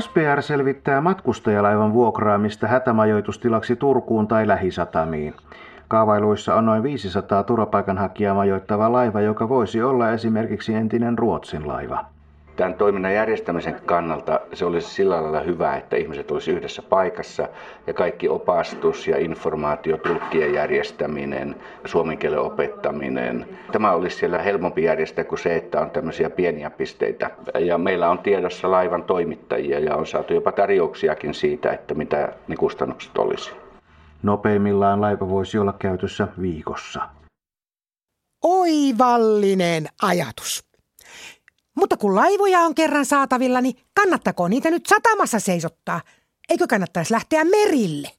SPR selvittää matkustajalaivan vuokraamista hätämajoitustilaksi Turkuun tai lähisatamiin. Kaavailuissa on noin 500 turvapaikanhakijaa majoittava laiva, joka voisi olla esimerkiksi entinen Ruotsin laiva tämän toiminnan järjestämisen kannalta se olisi sillä lailla hyvä, että ihmiset olisi yhdessä paikassa ja kaikki opastus ja informaatio, tulkkien järjestäminen, suomen kielen opettaminen. Tämä olisi siellä helpompi järjestää kuin se, että on tämmöisiä pieniä pisteitä. Ja meillä on tiedossa laivan toimittajia ja on saatu jopa tarjouksiakin siitä, että mitä ne kustannukset olisi. Nopeimmillaan laiva voisi olla käytössä viikossa. Oivallinen ajatus. Mutta kun laivoja on kerran saatavilla, niin kannattako niitä nyt satamassa seisottaa? Eikö kannattaisi lähteä merille?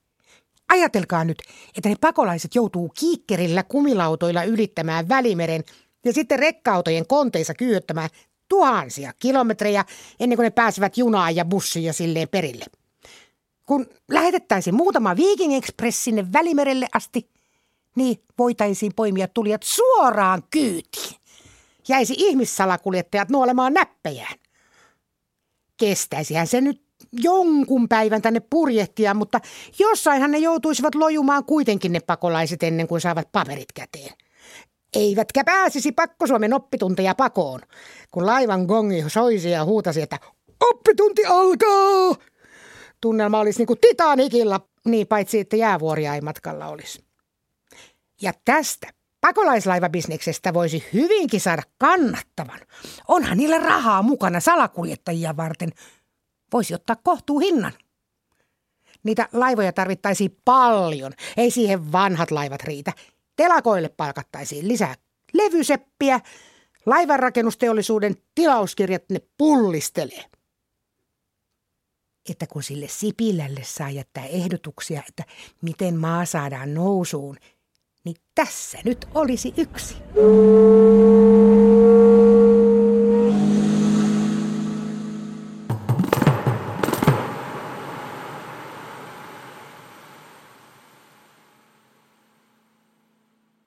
Ajatelkaa nyt, että ne pakolaiset joutuu kiikkerillä kumilautoilla ylittämään Välimeren ja sitten rekkautojen konteissa kyyöttämään tuhansia kilometrejä ennen kuin ne pääsevät junaan ja bussiin ja silleen perille. Kun lähetettäisiin muutama Viking Express sinne Välimerelle asti, niin voitaisiin poimia tulijat suoraan kyytiin jäisi ihmissalakuljettajat nuolemaan näppejään. Kestäisihän se nyt jonkun päivän tänne purjehtia, mutta jossainhan ne joutuisivat lojumaan kuitenkin ne pakolaiset ennen kuin saavat paperit käteen. Eivätkä pääsisi pakkosuomen oppitunteja pakoon, kun laivan gongi soisi ja huutasi, että oppitunti alkaa! Tunnelma olisi niin kuin Titanikilla, niin paitsi että jäävuoria ei matkalla olisi. Ja tästä Pakolaislaivabisneksestä voisi hyvinkin saada kannattavan. Onhan niillä rahaa mukana salakuljettajia varten. Voisi ottaa kohtuu hinnan. Niitä laivoja tarvittaisiin paljon. Ei siihen vanhat laivat riitä. Telakoille palkattaisiin lisää levyseppiä. Laivanrakennusteollisuuden tilauskirjat ne pullistelee. Että kun sille Sipilälle saa jättää ehdotuksia, että miten maa saadaan nousuun – niin tässä nyt olisi yksi.